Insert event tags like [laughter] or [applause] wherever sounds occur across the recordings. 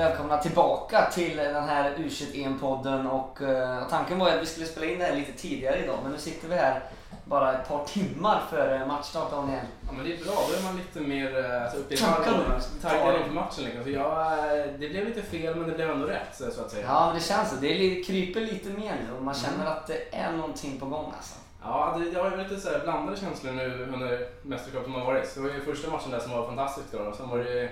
Välkomna tillbaka till den här U21-podden och eh, tanken var att vi skulle spela in det här lite tidigare idag men nu sitter vi här bara ett par timmar före matchstart Daniel. Ja men det är bra, då är man lite mer alltså, uppe i? Taggad inför matchen liksom. Så jag, eh, det blev lite fel men det blev ändå rätt så så att säga. Ja men det känns så. Det kryper lite mer nu och man känner att det är någonting på gång alltså. Ja, det, det har ju varit lite så blandade känslor nu under mästerskapet som har varit. Det var ju första matchen där som var fantastisk då. och Sen var det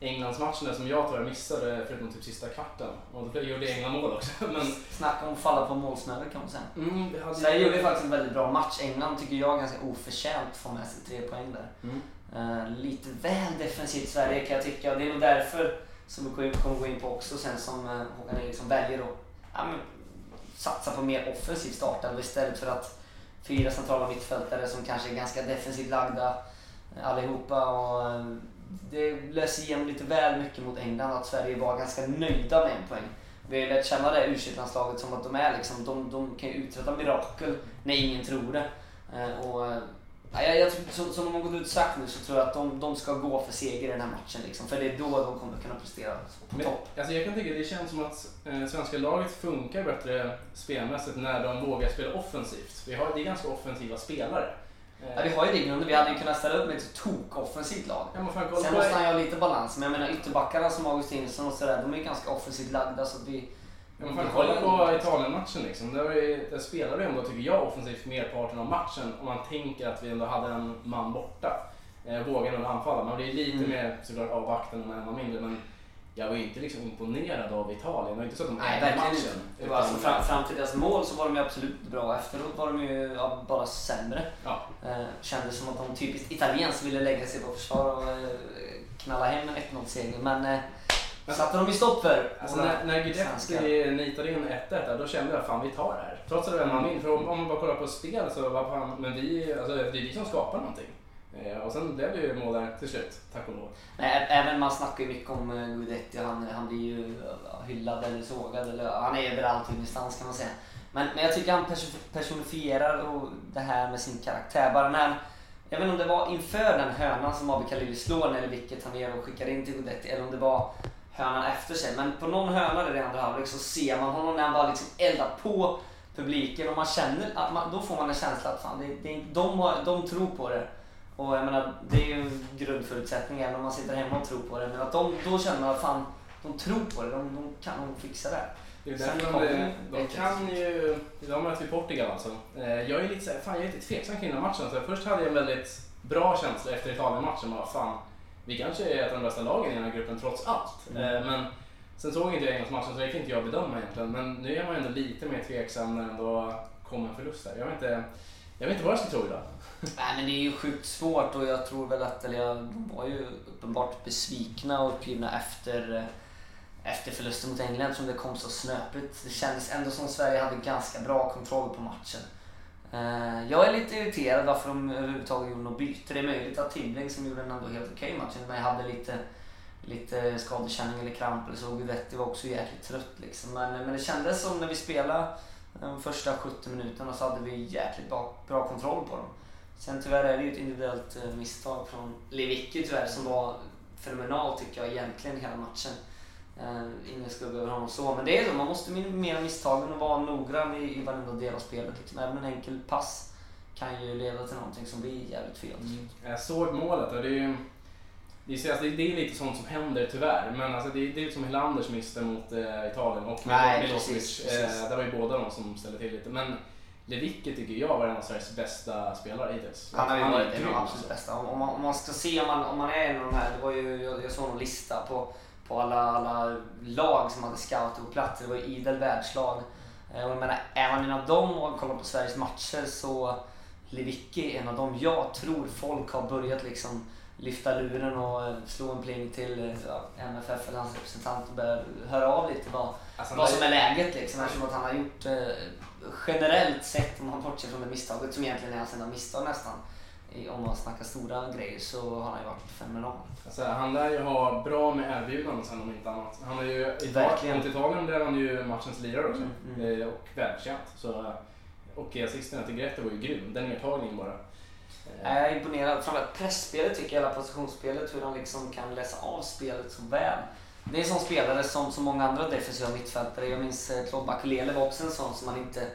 Englandsmatchen som jag tror jag missade förutom typ sista kvarten. Och då gjorde England mål också. [laughs] Men Snacka om att falla på målsnöret kan man säga. mm, hade Sverige gjorde faktiskt en väldigt bra match. England tycker jag ganska oförtjänt får med sig tre poäng där. Mm. Eh, lite väl defensivt Sverige kan jag tycka och det är nog därför som vi kommer- gå in på också sen som eh, Håkan Eriksson väljer att ja, men, satsa på mer offensiv startande istället för att fyra centrala mittfältare som kanske är ganska defensivt lagda eh, allihopa och det löser igenom lite väl mycket mot England att Sverige var ganska nöjda med en poäng. Vi har ju lärt känna det u landslaget som att de är liksom, de, de kan ju uträtta mirakel när ingen tror det. Eh, och, eh, ja, jag, jag, som, som de har gått ut och sagt nu så tror jag att de, de ska gå för seger i den här matchen. Liksom, för det är då de kommer kunna prestera på Men, topp. alltså jag kan tycka det känns som att eh, svenska laget funkar bättre spelmässigt när de vågar spela offensivt. Vi har, det är ganska offensiva spelare. Ja, vi har ju det grunden. Vi hade ju kunnat ställa upp med ett tok-offensivt lag. ja, fan, Sen måste han ju ha lite balans. Men jag menar ytterbackarna som Augustinsson och sådär, de är ju ganska offensivt lagda så vi... Ja, vi fan, har kolla på Italien-matchen liksom. Där, ju- där spelade vi ändå, tycker jag, offensivt merparten av matchen. Om man tänker att vi ändå hade en man borta. Eh, vågade ändå anfalla. Man blir lite Mm. mer såklart avvaktande med en man mindre. Men jag var ju inte liksom imponerad av Italien. Det var inte så att de Nej, ägde matchen. inte. Det var alltså, fram, fram till deras mål så var de ju absolut bra. Efteråt var de ju ja, bara sämre. Ja. Eh, kändes som att de typiskt italienskt ville lägga sig på försvar och eh, knalla hem en 1-0-seger. Men eh, Men- satte de ju stopp för. Alltså när, när. Guidetti nitade in 1-1 där, då kände jag fan vi tar det här. Trots att det var en man mindre. För om, om man bara kollar på spel så var fan, men vi, alltså, det är vi som skapar någonting. Eh, och sen blev det ju mål där till slut, tack och lov. Nej, även man snackar ju mycket om eh, Guidetti. Han, han blir ju eh, hyllad eller sågad. Eller, han är överallt och ingenstans kan man säga. Men, men jag tycker han personifierar och det här med sin karaktär. Bara när jag vet inte om det var inför den hönan som Abbe Khalili slår eller vilket han gör och skickar in till Guidetti. Eller om det var hönan efter sig. Men på någon höna där i andra halvlek så ser man honom när han bara liksom eldar på publiken och man känner, att man, då får man en känsla att fan, det, det, de, har, de tror på det. Och jag menar, det är ju en grundförutsättning även om man sitter hemma och tror på det. Men att de, då känner man att fan, de tror på det. De, de kan nog fixa det. Det är därför de, de, de kan ju... De möter ju Portugal alltså. Eh, Jag är lite, så här, fan, jag är lite tveksam kring den matchen. Så först hade jag en väldigt bra känsla efter Italien-matchen. Bara, Fan, vi kanske är ett av de bästa lagen i den här gruppen trots allt. Eh, Men sen såg inte jag Englandsmatchen så det kan inte jag bedöma egentligen. Men nu är man ändå lite mer tveksam när det ändå kommer en förlust här. Jag vet inte, jag vet inte vad jag ska tro idag. Nej men det är ju sjukt svårt och jag tror väl att, eller jag, de var ju uppenbart besvikna och uppgivna efter, eh, efter förlusten mot England som det kom så snöpligt. Det kändes ändå som att Sverige hade ganska bra kontroll på matchen. Eh, jag är lite irriterad varför de överhuvudtaget gjorde något byte. Det är möjligt att Tibbling som gjorde en ändå helt okej match, men jag hade lite, lite skadekänning eller kramp eller så. Guidetti var också jäkligt trött liksom. Men, men det kändes som när vi spelade de första 70 minuterna så hade vi jäkligt bra, bra kontroll på dem. Sen tyvärr är det ju ett individuellt eh, misstag från Lewicki tyvärr som var fenomenal tycker jag egentligen hela matchen. Uh, ingen skugga över honom så, men det är så. Man måste minimera misstagen och vara noggrann i, i varenda del av spelet. Liksom. Även en enkel pass kan ju leda till någonting som blir jävligt fel. Mm. Jag såg målet och det är ju... Det är, alltså, det är lite sånt som händer tyvärr, men alltså, det, är, det är som Helanders miste mot eh, Italien och Milosevic. Eh, det var ju båda de som ställde till lite. Men Lewicki tycker jag var en av Sveriges bästa spelare hittills. Han har ju varit en av de absolut bästa. Om man, om man ska se om man, om man är en av de här, det var ju, jag, jag såg någon lista på, på alla, alla lag som hade scouter på plats. Det var ju idel världslag. Eh, och jag menar, är man en av dem och kollar på Sveriges matcher så Lewicki är en av dem jag tror folk har börjat liksom lyfta luren och eh, slå en pling till eh, ja, MFF eller hans representant och börja höra av lite vad, alltså, vad som är läget. Liksom, eftersom att han har gjort eh, generellt sett, om man bortser från det misstaget som egentligen är hans enda misstag nästan, om man snackar stora grejer så har han ju varit fenomenal. Alltså, han lär ju ha bra med erbjudanden sen om inte annat. Han har ju, Verkligen. mot Italien blev han ju matchens lirare också Mm, mm. Eh, och välkänt. Så, och assisten till Grete var ju grym, den nedtagningen bara. Eh, jag är imponerad. Framförallt pressspelet tycker jag, hela positionsspelet, hur de liksom kan läsa av spelet så väl. Det är en sån spelare som så många andra defensiva mittfältare. Jag minns eh, Claude Bakulele var också en sån som man inte...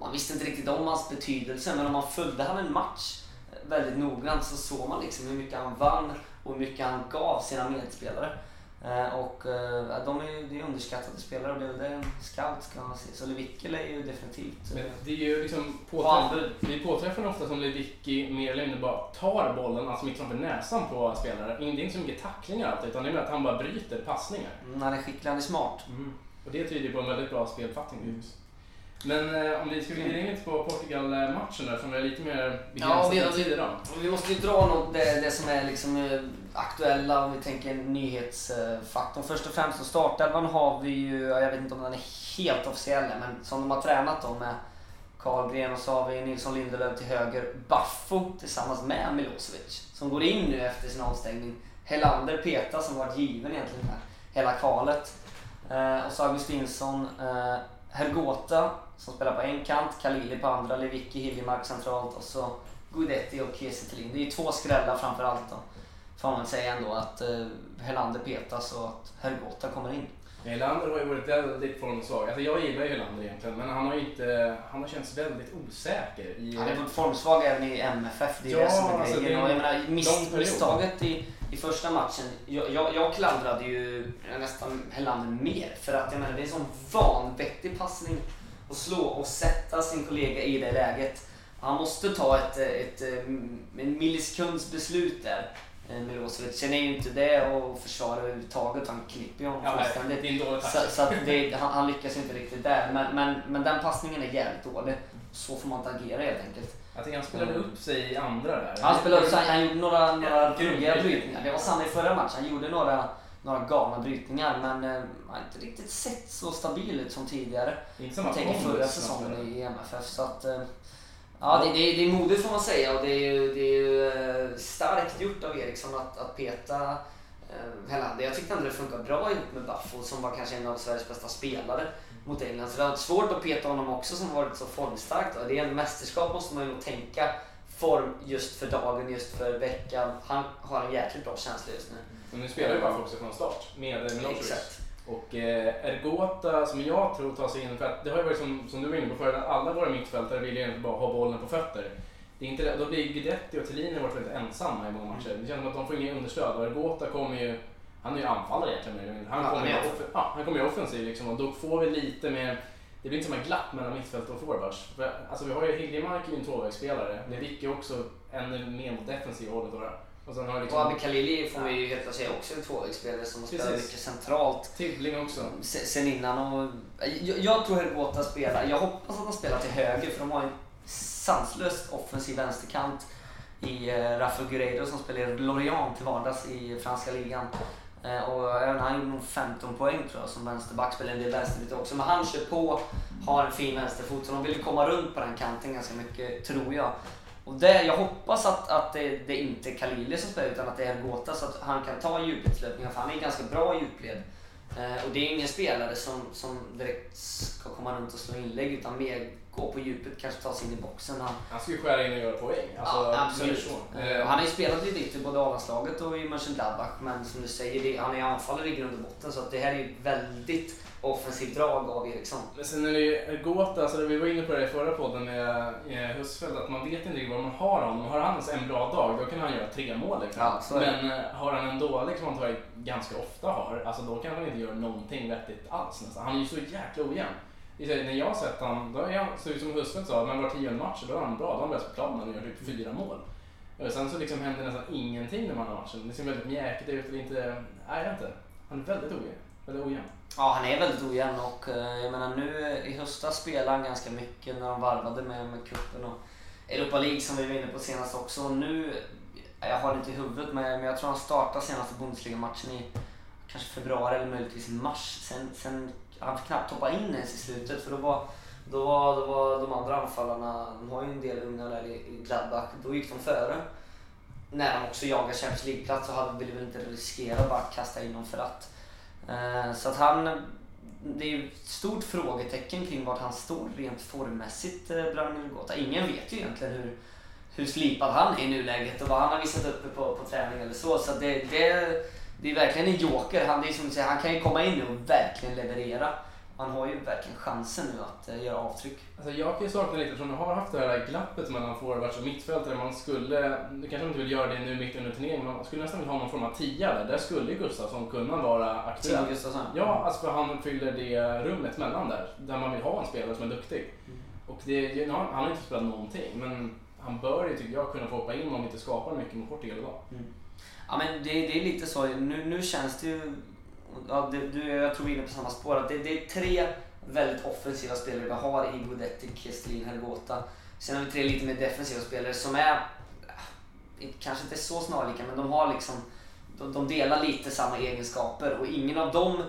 Man visste inte riktigt om hans betydelse, men om man följde han en match eh, väldigt noggrant så såg man liksom hur mycket han vann och hur mycket han gav sina medspelare. Eh, och eh, de är ju underskattade spelare och det är väl det en scout ska se. Så Lewicki är ju definitivt... Men det är ju liksom påträffande, vi påträffar ofta som Lewicki mer eller mindre bara tar bollen alltså mitt framför näsan på spelare. Det är inte så mycket tacklingar alltid utan det är mer att han bara bryter passningar. Mm, han är skicklig, han är smart. Mm. Och det tyder på en väldigt bra spelfattning. Mm. Men eh, om vi ska glida in lite på Portugal-matchen där som är lite mer begränsad ja, tid idag. Vi måste ju dra något, det, det som är liksom eh, aktuella om vi tänker nyhetsfaktorn. Först och främst så startelvan har vi ju, jag vet inte om den är helt officiell men som de har tränat då med Karlgren och så har vi Nilsson Lindelöf till höger, Baffo tillsammans med Milosevic som går in nu efter sin avstängning. Helander Peta som varit given egentligen här, hela kvalet. Eh, och så Augustinsson, eh, Hergota som spelar på en kant, Kalili på andra, Lewicki, Hiljemark centralt och så Guidetti och Kiese Det är ju två skrällar framför allt då. Får man säga ändå att eh, Helander petas och att Hergota kommer in. Helander har ju varit väldigt formsvag. Alltså jag gillar ju Helander egentligen men han har inte, han har känts väldigt osäker. I, han har varit formsvag även i MFF, det är ja, det som är alltså grejen. Och jag menar, miss, misstaget i, i första matchen, jag, jag, jag klandrade ju nästan Helander mer för att jag menar, det är en sån vanvettig passning att slå och sätta sin kollega i det läget. Han måste ta ett, ett, en millisekunds beslut där. Eh, Milosevic. Sen är ju inte det att försvara överhuvudtaget. Han klipper ju honom ja, fullständigt. Det är så, så det, han, han, lyckas inte riktigt där. Men, men, men den passningen är jävligt dålig. Så får man inte agera helt enkelt. Jag tycker han spelade upp sig i andra där. Han spelade upp sig, han gjorde några, några roliga brytningar. Det var samma i förra matchen. Han gjorde några, några galna brytningar men eh, han har inte riktigt sett så stabil ut som tidigare. Inte som jag tänker förra säsongen i MFF. Så att, eh, Ja, det, det, det är modigt får man säga och det är ju, det är ju eh, starkt gjort av Eriksson att, att peta eh, Helander. Jag tyckte ändå det funkar bra ihop med Buffo som var kanske en av Sveriges bästa spelare mot England. Så det har varit svårt att peta honom också som varit så formstarkt. Det är en mästerskap måste man ju nog tänka form just för dagen, just för veckan. Han har en jäkligt bra känsla just nu. Men nu spelar ju Buffo också från start med Milosevic. Och eh, Ergota som jag tror tar sig in, för att det har ju varit som, som du var inne på förut, att alla våra mittfältare vill ju egentligen bara ha bollen på fötter. Det är inte, då blir Guidetti och Thelin varit väldigt ensamma i många matcher. Det känns som att de får inget understöd och Ergota kommer ju, han är ju anfallare egentligen Han kommer ju ja, han kommer offensiv liksom och då får vi lite mer det blir inte som en glapp mellan mittfält och forwards. Alltså vi har ju Hiljemark är ju en tvåvägsspelare. Lewicki är också ännu mer mot defensiva hållet. Och, sen har liksom... och Abbe Khalili får vi ju helt säga också en tvåvägsspelare som har spelat mycket centralt. Tibbling också. Sen innan. Och, jag, jag tror Hergota spelar, jag hoppas att han spelar till höger för de har en sanslöst offensiv vänsterkant i eh, Rafael Guerreiro som spelar Lorient till vardags i franska ligan. Eh, och även han gjorde nog 15 poäng tror jag som vänsterback, spelar en del vänsterbyte också. Men han kör på, har en fin vänsterfot så de vill komma runt på den kanten ganska mycket tror jag. Och det, jag hoppas att, att det, det inte är Kalili som spelar utan att det är Gåta så att han kan ta djupledslöpningar för han är ganska bra i djupled. Eh, och det är ingen spelare som, som direkt ska komma runt och slå inlägg utan mer gå på djupet, kanske ta sig in i boxen. Han, Han ska ju skära in och göra poäng. Alltså, ja, absolut. så. Eh, han har ju spelat lite ytter både i A-landslaget och i Mönchengladbach men som du säger, det, han är anfallare i grund och botten så att det här är väldigt offensivt drag av Eriksson. Men sen är det ju Gåta, alltså vi var inne på det i förra podden med eh, Husfeldt, att man vet inte riktigt vad man har honom. Har han en bra dag, då kan han göra tre mål. Liksom. Ja. Men eh, har han en dålig, som han ganska ofta har, alltså då kan han inte göra någonting vettigt alls nästan. Han är ju så jäkla ojämn. När jag har sett honom, då är han, så ut som Husfeldt sa, men var tionde match då är han bra. Då är han bäst på planen och gör typ fyra mål. Och sen så liksom händer nästan ingenting när man har matchen. Det ser väldigt mjäkigt ut. eller inte, nej, inte. Han är väldigt ojämn. Väldigt ojämn. Ja, han är väldigt ojämn och eh, jag menar nu i höstas spelade han ganska mycket när de varvade med, med kuppen och Europa League som vi var inne på senast också. Och nu, jag har det inte i huvudet men men jag tror han startade senaste Bundesliga-matchen i kanske februari eller möjligtvis i mars. Sen, sen han fick knappt hoppa in ens i slutet för då var, då var, då var de andra anfallarna, de har ju en del unga där i, Gladbach, då gick de före. När de också jagar Champions League-plats så hade ville väl inte riskera att bara kasta in dem för att. Eh, så att han, det är ett stort frågetecken kring vart han står rent formmässigt, eh, Branimir Gota. Ingen vet ju egentligen hur, hur slipad han är i nuläget och vad han har visat uppe på, på träning eller så. Så det, det, det är verkligen en joker. Han, det är som du säger, han kan ju komma in nu och verkligen leverera. Han har ju verkligen chansen nu att eh, göra avtryck. Alltså jag kan ju sakna lite från du har haft det här glappet mellan forwards och mittfältare. Man skulle, du kanske inte vill göra det nu mitt under turneringen, men man skulle nästan vilja ha någon form av tia där. Där skulle ju Gustafsson kunna vara aktuell. Tim Gustafsson. Ja, alltså för han fyller det rummet mellan där, där man vill ha en spelare som är duktig. Och det, har- han har inte spelat någonting, men han bör ju tycker jag kunna få hoppa in om vi inte skapar mycket mot Portugal idag. Ja men det, det är lite så, nu, nu känns det ju, ja, det, du, jag tror vi är inne på samma spår, att det, det är tre väldigt offensiva spelare vi har i Guidetti, Kestelin, Hergota. Sen har vi tre lite mer defensiva spelare som är, äh, kanske inte så snarlika, men de har liksom, de, de delar lite samma egenskaper och ingen av dem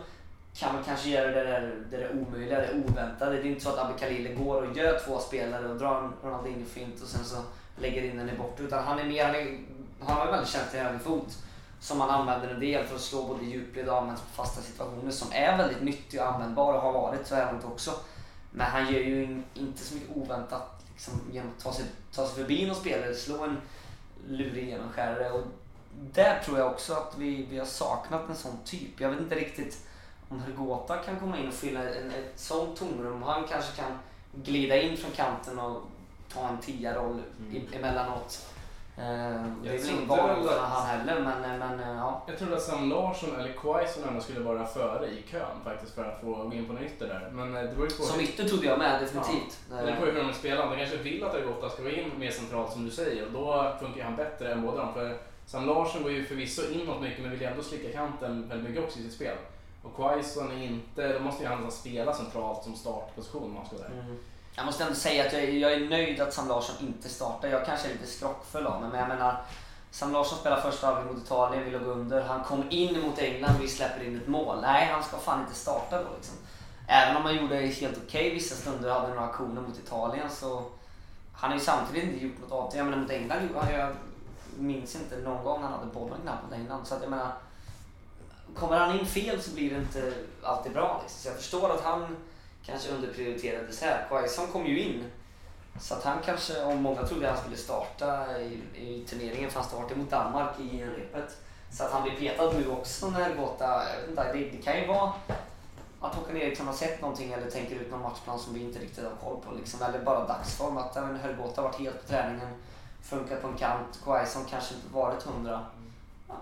kan man kanske göra det där, det där omöjliga, det oväntade. Det är inte så att Abbe Khalili går och gör två spelare och drar en Ronaldinho-fint och sen så lägger in den i bort. Utan han är mer, han, är, han har en väldigt känslig högerfot som han använder en del för att slå både djupled och används på fasta situationer som är väldigt nyttig och användbar och har varit så här långt också. Men han gör ju in, inte så mycket oväntat liksom, genom att ta sig, ta sig förbi någon spelare, slå en lurig genomskärare. Och där tror jag också att vi, vi har saknat en sån typ. Jag vet inte riktigt om Hergota kan komma in och fylla en, ett sånt tomrum. Han kanske kan glida in från kanten och ta en tia-roll i- emellanåt. Eh, det är väl ingen val för han heller, men, men eh, ja. Jag trodde att Sam Larsson eller Quaison ändå skulle vara före i kön faktiskt för att få gå in på en ytter där. Men eh, det beror ju på, Som ytter trodde jag med, definitivt. det beror på hur de spelar. De kanske vill att Argota ska gå in mer centralt som du säger och då funkar han bättre än båda dem. För Sam Larsson går ju förvisso inåt mycket men vill ju ändå slicka kanten väldigt mycket också i sitt spel. Och Quaison är inte, då måste ju han nästan spela centralt som startposition om han ska där. Mm. Jag måste ändå säga att jag, är- jag är nöjd att Sam Larsson inte startar. Jag kanske är lite skrockfull av mig, men jag menar Sam Larsson spelar första halvlek mot Italien, vi låg under. Han kom in mot England, vi släpper in ett mål. Nej, han ska fan inte starta då liksom. Även om han gjorde det helt okej vissa stunder, hade några aktioner mot Italien så... Han har ju samtidigt inte gjort något avtryck. Jag menar mot England gjorde han jag minns inte någon gång han hade bollen knappt mot England. Så att jag menar... Kommer han in fel så blir det inte alltid bra. Liksom. Så jag förstår att han kanske underprioriterades här. Quaison kom ju in. Så att han kanske, om många trodde att han skulle starta i, i turneringen för han startade mot Danmark i repet. Så att han blir petad nu också när Gota, jag vet inte, det, det kan ju vara att Håkan Eriksson har sett någonting eller tänker ut någon matchplan som vi inte riktigt har koll på. Liksom. Eller bara dagsform, att ja, Hergota har varit helt på träningen, funkat på en kant, Quaison kanske inte varit hundra. Ja,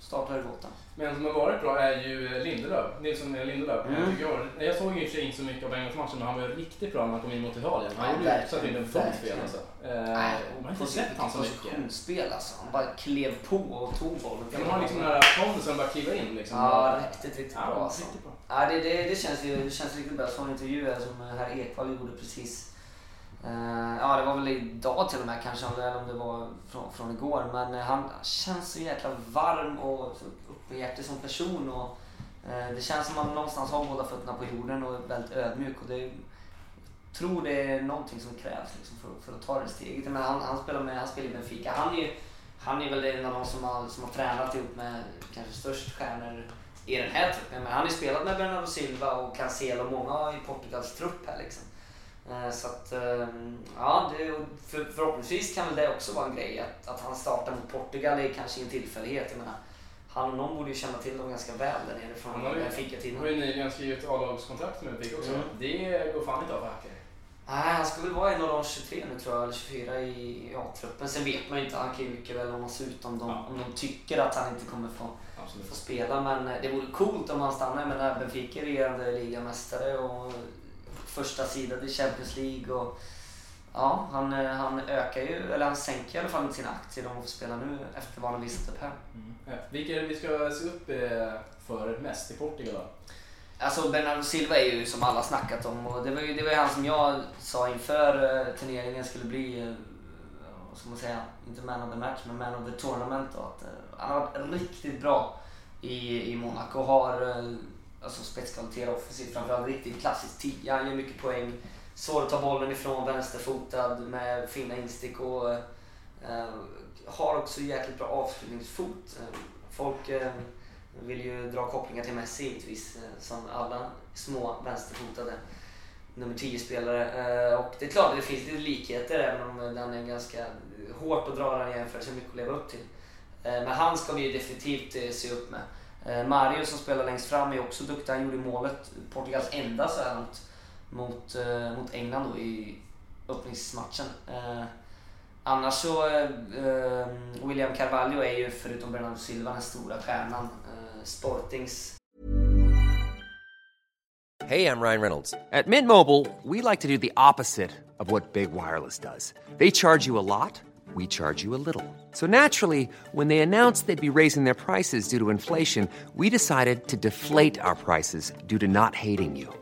startar Hergota. Men som har varit bra är ju Lindelöf, Nilsson Lindelöf. Mm. Jag, jag, såg ju sig inte så mycket av Englandsmatchen men han var ju riktigt bra när han kom in mot Italien. Han gjorde ju satte in en full verkligen. spel alltså. Eh, Nej, man har inte sett han så mycket. positionsspel alltså. Han bara klev på och tog bollen. Ja, man har liksom den här pondusen bara kliva in liksom. Ja, riktigt, riktigt bra alltså. Ja, det, det, det, känns ju, det känns riktigt bra. Jag såg en intervju här som herr Ekvall gjorde precis. Eh, ja, det var väl idag till och med kanske, eller om det var från, från igår. Men han känns så jäkla varm och så upphjärtig som person. Och, eh, det känns som att man någonstans har båda fötterna på jorden och är väldigt ödmjuk. Och det är tror det är någonting som krävs liksom, för, för att ta det steget. Men han, han spelar med, han spelar i Benfica. Han är ju han är väl en av de som har, som har tränat ihop med kanske störst stjärnor i den här truppen. Men han har ju spelat med Bernardo Silva och Cancelo, många i Portugals trupp här liksom. Eh, så att, ehm, ja, det, för, förhoppningsvis kan väl det också vara en grej. Att, att han startar mot Portugal är kanske en tillfällighet. Jag menar, han och någon borde ju känna till dem ganska väl där nere från Benfica-tiden. Han har ju nyligen skrivit A-lagskontrakt med Benfica också. Mm. Det går fan inte av för hackare. Nej, han väl vara en av de 23 nu tror jag, eller 24 i A-truppen. Sen vet man ju inte, han kan ju mycket väl lånas ut om de, ja. om de tycker att han inte kommer få, få spela. Men eh, det vore coolt om han stannar. Men när Benfica är regerande ligamästare och första sidan i Champions League. Och, ja, han, eh, han ökar ju, eller han sänker i alla fall inte sina aktier han får spela nu efter vad han har visat upp här. Mm. Ja. Vilka är det vi ska se upp eh, för mest i Portugal då? Alltså Bernardo Silva är ju som alla snackat om och det var ju, det var ju han som jag sa inför uh, turneringen skulle bli, vad ska man säga, inte man of the match men man of the tournament. Att, han har varit riktigt bra i, i Monaco och har alltså spetskvaliteter offensivt, framförallt riktigt klassisk tia. Han gör mycket poäng, svår att ta bollen ifrån, vänsterfotad med fina instick och eh, har också jäkligt bra avslutningsfot. Eh, folk eh, vill ju dra kopplingar till Messi givetvis, eh, som alla små vänsterfotade nummer 10-spelare. Eh, och det är klart att det finns lite likheter även om den är ganska hårt att dra den jämförelse, mycket att leva upp till. Eh, men han ska vi ju definitivt se upp med. Mario som spelar längst fram är också duktig. Han gjorde målet, Portugals enda så här mot, mot, mot England då i öppningsmatchen. Eh, annars så, eh, William Carvalho är ju förutom Bernardo Silva den stora stjärnan Sportings. Hey, I'm Ryan Reynolds. At Mint Mobile, we like to do the opposite of what Big Wireless does. They charge you a lot, we charge you a little. So naturally, when they announced they'd be raising their prices due to inflation, we decided to deflate our prices due to not hating you.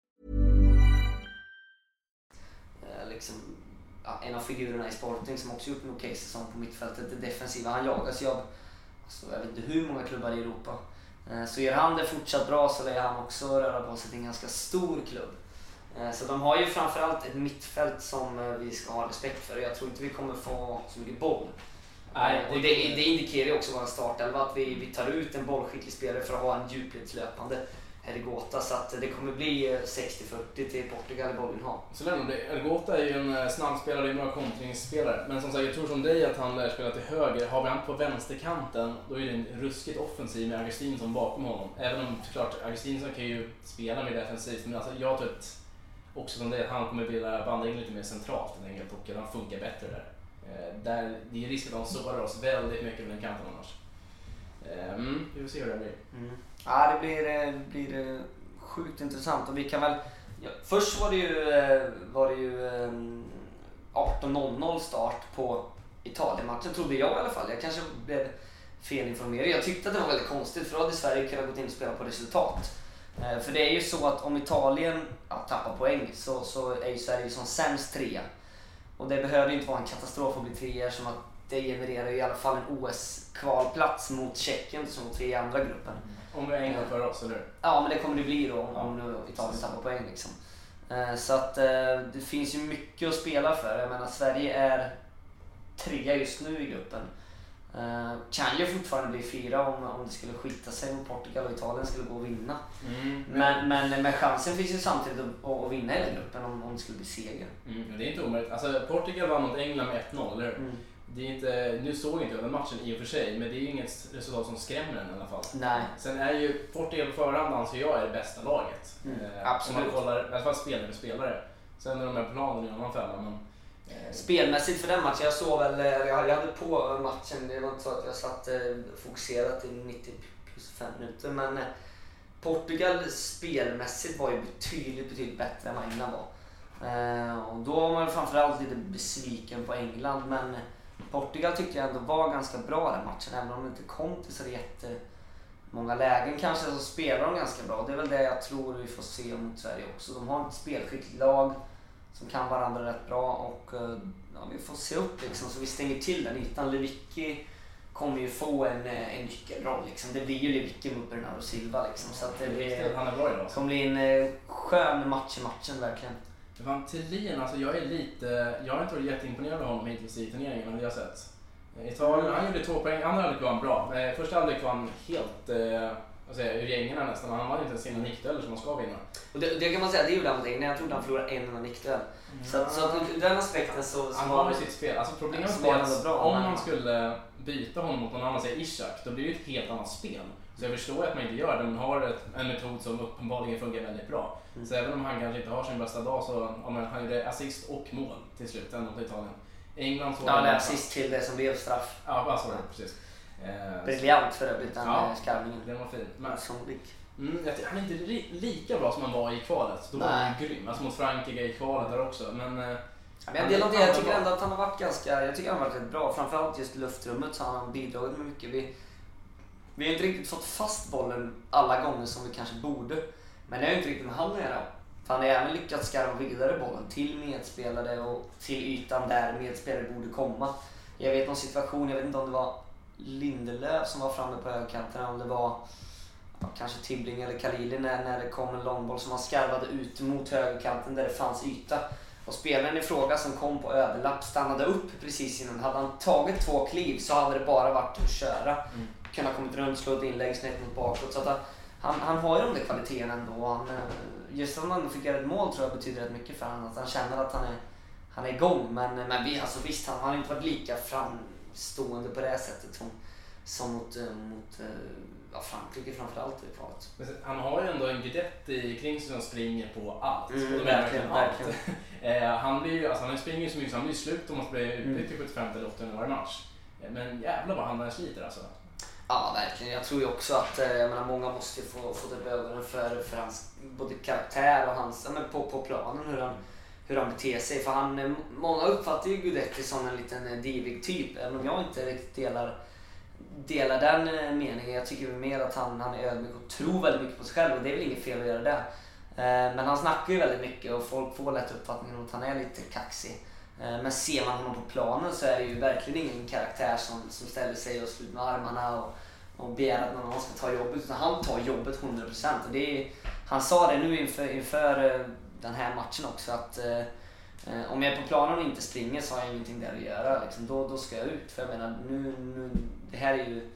En av figurerna i Sporting som också gjort en okej säsong på mittfältet, det defensiva. Han jagas ju av, alltså, jag vet inte hur många klubbar i Europa. Eh, så gör han det fortsatt bra så lär han också röra på sig till en ganska stor klubb. Eh, så de har ju framförallt ett mittfält som eh, vi ska ha respekt för. Jag tror inte vi kommer få så mycket boll. Nej, eh, och det, det indikerar ju också vår startelva att vi, vi tar ut en bollskicklig spelare för att ha en djupledslöpande Hergota så att det kommer bli eh, 60-40 till Portugal i Bollingham. Så det, Hergota är ju en eh, snabbspelare, en bra kontringsspelare. Men som sagt, jag tror som dig att han lär spela till höger. Har vi han på vänsterkanten, då är det en ruskigt offensiv med Augustinsson bakom honom. Även om såklart Augustinsson kan ju spela mer defensivt, men alltså, jag tror att också som det, han kommer vilja banda in lite mer centralt helt enkelt och han funkar bättre där. Eh, där det är risk att de sårar oss väldigt mycket med den kanten annars. Eh, mm, vi får se hur det blir. Mm. Ja, det blir, eh, blir eh, sjukt intressant och vi kan väl... Ja, först var det ju, var det ju 18.00 start på Italien-matchen trodde jag i alla fall. Jag kanske blev felinformerad. Jag tyckte att det var väldigt konstigt för då hade Sverige kunnat gå in och spela på resultat. Eh, för det är ju så att om Italien ja, tappar poäng så, så är ju Sverige som sämst trea. Och det behöver ju inte vara en katastrof att bli trea som att det genererar i alla fall en OS-kvalplats mot Tjeckien som tre i andra gruppen. Om vi är England före oss, eller Ja, men det kommer det bli då om, om Italien tappar poäng. Liksom. Eh, Så att eh, det finns ju mycket att spela för. Jag menar Sverige är trea just nu i gruppen. Eh, Kan ju fortfarande bli fyra om, om det skulle skita sig om Portugal och Italien skulle gå och vinna. Mm. Men, men, men chansen finns ju samtidigt att, att vinna hela gruppen om, om det skulle bli seger. Mm, men det är inte omöjligt. Alltså, Portugal vann mot England med 1-0, eller hur? Mm. Det är inte, nu såg inte jag den matchen i och för sig, men det är ju inget resultat som skrämmer en i alla fall. Nej. Sen är ju Portugal på förhand anser jag är det bästa laget. Mm, Eh, absolut. Om man kollar, i alla fall spelare för spelare. Sen är de här på planen i en annan fälla, men... eh, Spelmässigt för den matchen, jag såg väl, eh, jag hade på matchen, det var inte så att jag satt eh, fokuserat i 90 plus 5 minuter men eh, Portugal spelmässigt var ju betydligt, betydligt bättre än vad England var. Och då var man framförallt lite besviken på England men Portugal tyckte jag ändå var ganska bra den matchen även om de inte kom till så jättemånga lägen kanske så spelar de ganska bra. Det är väl det jag tror vi får se mot Sverige också. De har ett spelskickligt lag som kan varandra rätt bra och eh, ja, vi får se upp liksom så vi stänger till den ytan. Lewicki kommer ju få en, eh, en nyckelroll liksom. Det blir ju Lewicki mot Bernardo Silva liksom. Så att det blir, kommer bli en eh, skön match i matchen verkligen. Van Thelin, alltså jag är lite... Jag har inte varit jätteimponerad av honom hittills i turneringen, men det har jag sett. Eh, Italien, han gjorde två poäng. Andra halvlek var han bra. Eh, Första halvlek var han helt... Eh, vad säger jag, ur gängerna nästan. Han vann inte ens sina nickdueller som han ska vinna. Och det, det kan man säga, det gjorde han mot England. Jag trodde han förlorade en enda nickduell. Så, att- så att ur den aspekten så, så Han var har ju det- sitt spel. Alltså problemet Så var att bra, om men- man skulle byta honom mot någon annan, säg Ishak, då blir det ett helt annat spel. Så jag förstår att man inte gör det, men har ett, en metod som uppenbarligen fungerar väldigt bra. Mm. Så även om han kanske inte har sin bästa dag så, om han gjorde assist och mål till slut ändå mot Italien. England så... Ja, assist till det som blev straff. Ja, alltså, precis. Eh, Briljant för övrigt, den Ja. ja. skarvningen. Den var fin. Men, mm, jag han är inte li, lika bra som han var i kvalet. Då var han Nej. ju grym. Alltså mot Frankrike i kvalet där också. Men, eh, Ja, Men det. Jag tycker ändå att han har varit ganska, jag tycker han har varit rätt bra. Framförallt just luftrummet så har han bidragit med mycket. Vi, vi har inte riktigt fått fast bollen alla gånger som vi kanske borde. Men det har ju inte riktigt med han att göra. För han har även lyckats skarva vidare bollen till medspelare och till ytan där medspelare borde komma. Jag vet någon situation, jag vet inte om det var Lindelöf som var framme på högerkanten, om det var ja, kanske Tibbling eller Khalili när, när det kom en långboll som han skarvade ut mot högerkanten där det fanns yta. Och spelaren i fråga som kom på överlapp stannade upp precis innan. Hade han tagit två kliv så hade det bara varit att köra. Mm. Kunna kommit runt, slå ett inlägg snett mot bakåt. Så att han, han, han har ju de där kvaliteterna ändå. Han, eh, just att han fick göra ett mål tror jag betyder rätt mycket för honom. Att han känner att han är, han är igång. Men, men vi, alltså, visst, han har inte varit lika framstående på det sättet som, som mot, eh, mot eh, ja, Frankrike framförallt i kvalet. Han har ju ändå en Guidetti kring sig som springer på allt. Mm, Och jag verkligen, allt. [laughs] Eh, han, blir ju, alltså, han springer ju så mycket så han blir slut om man blir Mm. utbytt till 75 eller 80 varje match. Eh, Men jävlar vad han sliter alltså. Ja, verkligen. Jag tror ju också att eh, jag menar, många måste ju få, få det ögonen för, för hans både karaktär och hans, ja, men på, på planen hur han, hur han beter sig. För han, eh, många uppfattar ju Guidetti som en liten eh, divig typ, även om jag inte riktigt delar, delar den meningen. Jag tycker mer att han, han är ödmjuk och tror väldigt mycket på sig själv och det är väl inget fel att göra det. Men han snackar ju väldigt mycket och folk får lätt uppfattningen att han är lite kaxig. Eh, men ser man honom på planen så är det ju verkligen ingen karaktär som, som ställer sig och slår med armarna och, och begär att någon annan ska ta jobbet. Utan han tar jobbet 100%. Och det är, han sa det nu inför, inför eh, den här matchen också att eh, eh, om jag är på planen och inte springer så har jag ingenting där att göra. Liksom. Då, då ska jag ut. För jag menar, nu, nu, det här är ju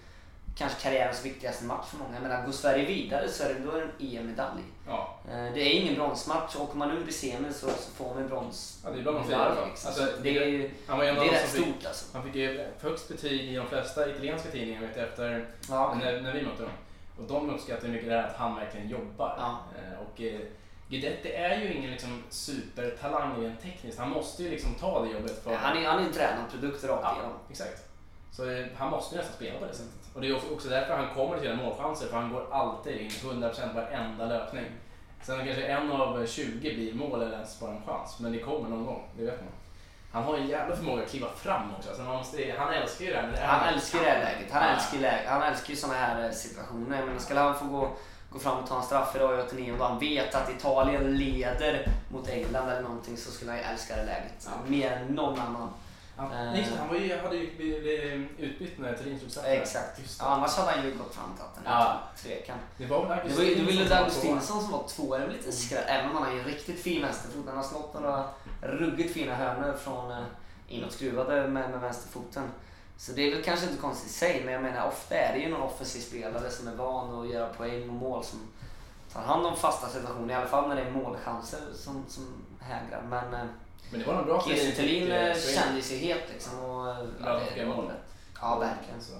kanske karriärens viktigaste match för många. Menar, går Sverige vidare så är det, då är det en EM-medalj. Ja, Eh, Det är ingen bronsmatch. Åker man ur i semi så, så får man brons. Ja, det är bra det. liksom. Alltså, Så det är ju han var ju en det av är de rätt som fick, stort alltså. han fick ju högst betyg i de flesta italienska tidningar vet jag, efter Ja. när, när vi mötte dem. Och de uppskattar mycket det här att han verkligen jobbar. Ja. Eh, Och eh, Guidetti är ju ingen liksom, supertalang rent tekniskt. Han måste ju liksom ta det jobbet för... Han är, han är en tränad produkt rakt Ja, igenom. exakt. Så han måste ju nästan spela på det sättet. Och det är också- därför han kommer till sina målchanser, för han går alltid in 100% varenda löpning. Sen kanske en av 20 blir mål eller ens bara en chans, men det kommer någon gång, det vet man. Han har en jävla förmåga att kliva fram också. Alltså man måste, han älskar ju det här. Han älskar det här läget. Han älskar, ju läge, han älskar ju såna här eh, situationer. Men skulle han få gå, gå fram och ta en straff idag i 89 och han vet att Italien leder mot England eller någonting så skulle han ju älska det läget. Ja. Mer än någon annan. Han, Eh. just det, han var ju, hade ju blivit utbytt när Thelin slog straff. Exakt. Just Ja, det. annars hade han ju gått fram till den. Ja. Tvekan. Det var väl Det var det var Augustinsson Augustinsson som var tvåa. Det var lite skräll. Även om han har ju en riktigt fin vänsterfot. Han har slått några ruggigt fina hörnor från eh, inåtskruvade med, med vänsterfoten. Så det är väl kanske inte konstigt i sig, men jag menar ofta är det ju någon offensiv spelare som är van att göra poäng och mål som tar hand om fasta situationer. I alla fall när det är målchanser som, som hägrar. Men eh, Men det var nog bra att Kiese Thelin Thelin fick, eh, eh, swing. kände sig het liksom. Och, eh, ja. Ja, verkligen. Så.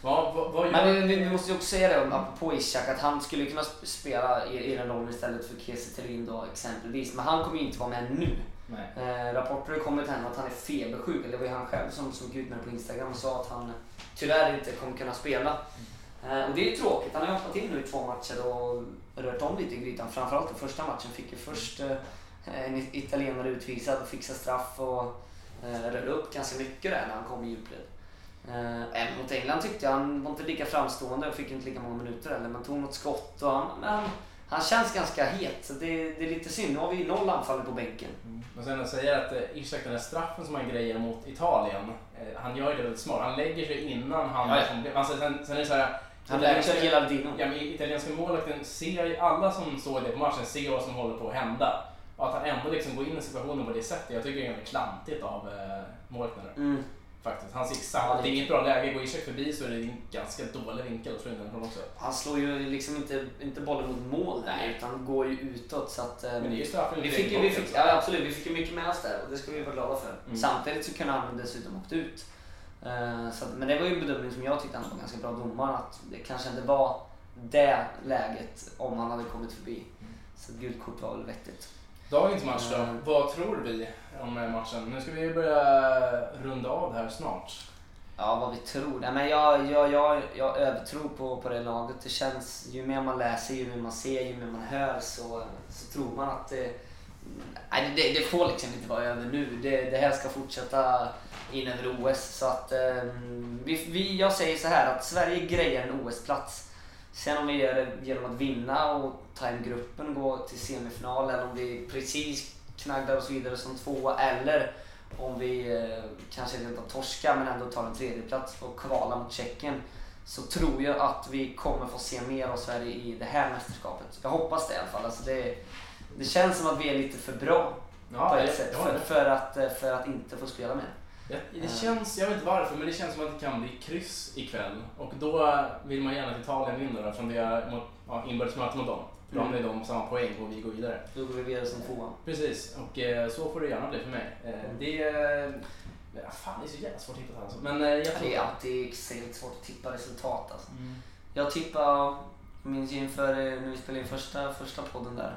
Vad, vad, vad Men vi, vi, måste ju också säga det apropå Ishak att han skulle kunna sp- spela i, i den rollen istället för Kiese Thelin då exempelvis. Men han kommer ju inte vara med nu. Eh, rapporter har kommit hem att han är febersjuk. Eller det var ju han själv som, som gick ut med det på Instagram och sa att han tyvärr inte kommer kunna spela. Eh, och det är ju tråkigt. Han har ju hoppat in nu i två matcher och rört om lite i grytan. Framförallt den första matchen fick ju först eh, en italienare utvisad och fixa straff och eh, rörde upp ganska mycket där när han kom i djupled. Eh, även mot England tyckte jag han var inte lika framstående och fick inte lika många minuter heller. Men tog något skott och han, men han, känns ganska het. Så det, det är lite synd. Nu har vi noll anfallare på bänken. Men sen att säga att eh, Ishak, den där straffen som han grejer mot Italien, eh, han gör ju det väldigt smart. Han lägger sig innan han... Ja, ja. Alltså, sen, sen är det så här... Han lär sig Gilardino. Ja, men italienska målvakten ser ju, alla som såg det på matchen ser vad som håller på att hända. Och att han ändå liksom går in i situationen på det sättet, jag tycker det är ganska klantigt av eh, där. Mm. Faktiskt. Han Ja, exakt, det- är inget bra läge, går Ishak förbi så är det en ganska dålig vinkel att slå in den också. Han slår ju liksom inte, inte bollen mot mål där utan går ju utåt så att... eh, Men det är ju straffen vi fick, vi fick, ja, absolut, vi fick ju mycket med oss där och det ska vi vara glada för. Mm. Samtidigt så kunde han dessutom åkt ut. Eh, Så att, men det var ju en bedömning som jag tyckte han var ganska bra domare att det kanske inte var det läget om han hade kommit förbi. Så ett gult kort var väl vettigt. Dagens match då, Mm. vad tror vi om eh, matchen? Nu ska vi börja runda av det här snart. Ja, vad vi tror. Nej, men jag, jag, jag, jag övertror på, på det laget. Det känns, ju mer man läser, ju mer man ser, ju mer man hör så, så tror man att det, nej, det, det får liksom inte vara över nu. Det, det här ska fortsätta in över OS. Så att, ehm, vi, vi, jag säger så här att Sverige grejer en OS-plats. Sen om vi gör det genom att vinna och ta hem gruppen och gå till semifinal eller om vi precis knagglar oss vidare som tvåa eller om vi eh, kanske inte torskar men ändå tar en tredje plats och kvala mot Tjeckien så tror jag att vi kommer få se mer av Sverige i det här mästerskapet. Jag hoppas det i alla fall. Alltså det, det känns som att vi är lite för bra Ja, på ett jag- sätt för, för, att, eh, för att inte få spela mer. Det känns, jag vet inte varför, men det känns som att det kan bli kryss ikväll. Och då vill man gärna att Italien vinner eftersom det är mot, ja, inbördesmöte mot dem. För Då har Mm. de samma poäng och vi går vidare. Då går vi vidare som tvåa. Precis, och eh, så får det gärna bli för mig. Eh, det är... Ja, fan, det är så jävla svårt att hitta alltså. Men eh, jag tror... Det är alltid extremt svårt att tippa resultat alltså. Mm. Jag tippade, minns ju inför eh, när vi spelade in första, första podden där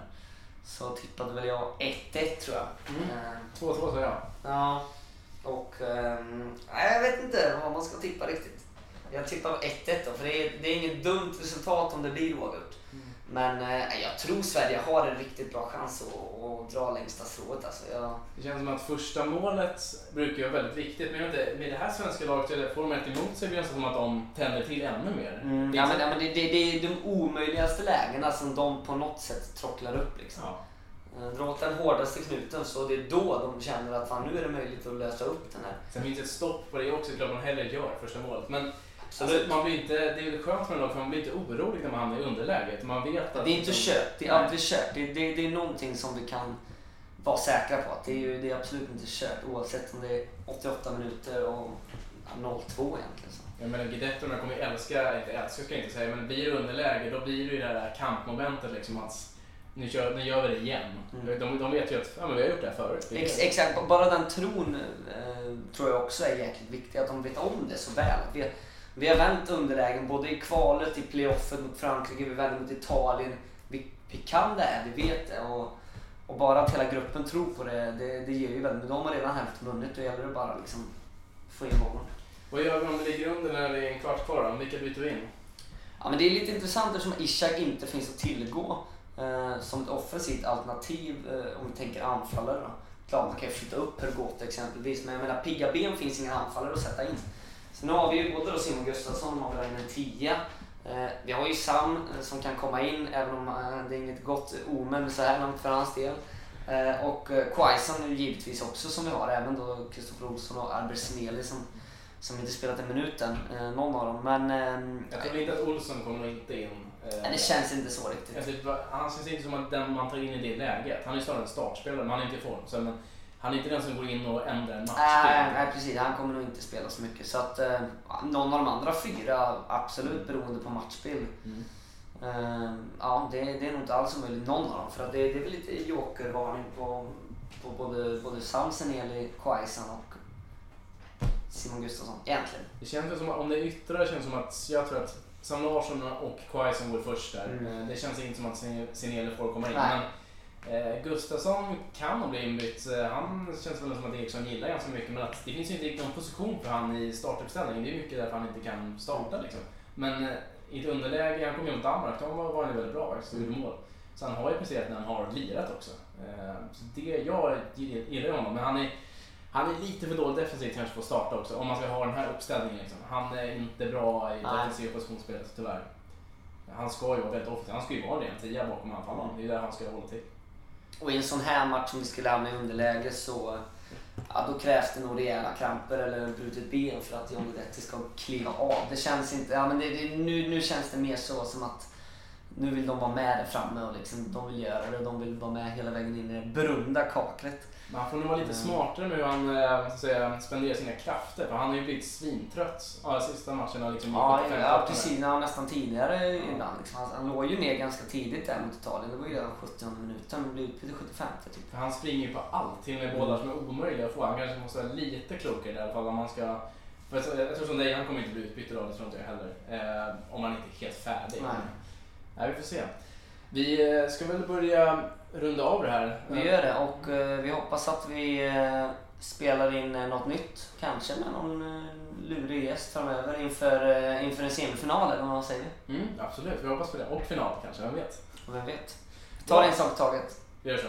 så tippade väl jag 1-1 tror jag. Mm. Eh, 2-2 sa jag. Ja, och nej, jag vet inte vad man ska tippa riktigt. Jag tippar 1-1 då, för det är, det är inget dumt resultat om det blir oavgjort. Men eh, jag tror Sverige har en riktigt bra chans att, att dra längsta strået. Alltså, jag, Det känns som att första målet brukar vara väldigt viktigt, men jag vet inte, med det här svenska laget, det- får de ett emot sig blir det som att de tänder till ännu mer. Det är ja, men, ja, men det, det, det är de omöjligaste lägena som de på något sätt trocklar upp. Liksom. Ja. Eh, Dra åt den hårdaste knuten så det är då de känner att fan, nu är det möjligt att lösa upp den här. Sen finns det ett stopp på det också, klart man hellre gör första målet. Men Absolut. alltså, man blir inte, det är väl skönt en lag, för man blir inte orolig när man hamnar i underläge. Man vet att... Det är inte kört. Det är aldrig kört. Det, det, det är någonting som vi kan vara säkra på. Att det, är ju, det är absolut inte kört oavsett om det är 88 minuter och ja, 0-2 egentligen. Så. Jag menar, Guidettorna kommer ju älska, inte älska ska jag inte säga, men blir det underläge då blir det ju det där kampmomentet liksom att nu, kör, nu gör vi det igen. Mm. De, de vet ju att ja, men vi har gjort det här förut. Ex, exakt, bara den tron eh, tror jag också är jäkligt viktig. Att de vet om det så väl. Vi, vi har vänt underlägen både i kvalet, i playoffet mot Frankrike, vi vände mot Italien. Vi, vi kan det här, vi vet det. Och, och bara att hela gruppen tror på det, det, det ger ju väldigt mycket. De har redan hälften vunnit, då gäller det bara liksom få in bollen. Vad gör vi om det ligger under när det är en kvart kvar då? Vilka byter vi in? Ja, men det är lite intressant eftersom Ishak inte finns att tillgå eh, som ett offensivt alternativ eh, om vi tänker anfallare. Då. Klart man kan ju flytta upp Hergoth exempelvis, men jag menar pigga ben finns inga anfallare att sätta in. Så nu har vi ju både då Simon Gustafsson och en tia. Eh, vi har ju Sam eh, som kan komma in, även om eh, det är inget gott omen så här långt för hans del. Eh, och Quaison är givetvis också som vi har, även då Kristoffer Olsson och Arber Smeli som, som inte spelat en minut än, eh, någon av dem. Men eh, Jag tror inte att Olsson kommer inte in eh, nej, det känns inte så riktigt. Tycker, han känns inte som att den man tar in i det läget. Han är snarare en startspelare, men han är inte i form. Så, men, han är inte den som går in och ändrar en match. Nej, nej precis, han kommer nog inte spela så mycket. Så att eh, någon av de andra fyra, absolut beroende på matchbild. Mm. Eh, ja, det, det är nog inte alls omöjligt någon av dem. För att det, det är väl lite jokervarning på, på både, både Sam Seneli, Quaison och Simon Gustafsson egentligen. Det känns som om det yttrar känns som att jag tror att Sam Larsson och Quaison går först där. Mm. Eh, Det känns inte som att Sinele får komma in. Nej. Men eh, Gustafsson kan nog bli inbytt. Eh, Han känns väl som att Eriksson gillar ganska mycket men att det finns ju inte riktigt någon position för han i startuppställningen. Det är mycket därför han inte kan starta liksom. Men eh, i ett underläge, han kom ju mot Danmark, då var var han ju väldigt bra faktiskt och gjorde mål. Så han har ju presterat när han har lirat också. Eh, Så det, jag gillar ju honom men han är han är lite för dålig defensivt kanske för att starta också, om man ska ha den här uppställningen. Liksom. Han är inte bra i defensiva positionsspelet, tyvärr. Han ska ju vara väldigt offensiv. Han ska ju vara en tia bakom anfallaren. Det är där han ska hålla till. Och i en sån här match som vi skulle hamna i underläge så ja, då krävs det nog rejäla kramper eller brutet ben för att John Guidetti ska kliva av. Det känns inte, ja, men det, det, nu, nu känns det mer så som att nu vill de vara med där framme och liksom, de vill göra det. De vill vara med hela vägen in i det berömda kaklet. Men han får nog vara lite smartare med hur han eh, säga, spenderar sina krafter. För han har ju blivit svintrött ja, sista matcherna. Liksom, i Ja, 75 ja precis. Ja, nästan tidigare ibland. Liksom. Han, han låg ju ner ganska tidigt där mot Italien. Det var ju redan 70 minuten. Det blev utbyte 75 typ. För han springer ju på allt, till och med bollar som är omöjliga att få. Han kanske måste vara lite klokare i alla fall om man ska... För jag, jag tror som dig, han kommer inte bli utbytt idag, det tror inte jag heller. Eh, om han inte är helt färdig. Nej. Nej, vi får se. Vi eh, ska väl börja runda av det här. Vi gör det och eh, vi hoppas att vi eh, spelar in något nytt. Kanske med någon lurig gäst framöver inför, inför en semifinal eller vad man säger. Mm, absolut, vi hoppas på det. Och final kanske, vem vet? Vem vet? Ta det en sak i taget. Vi gör så.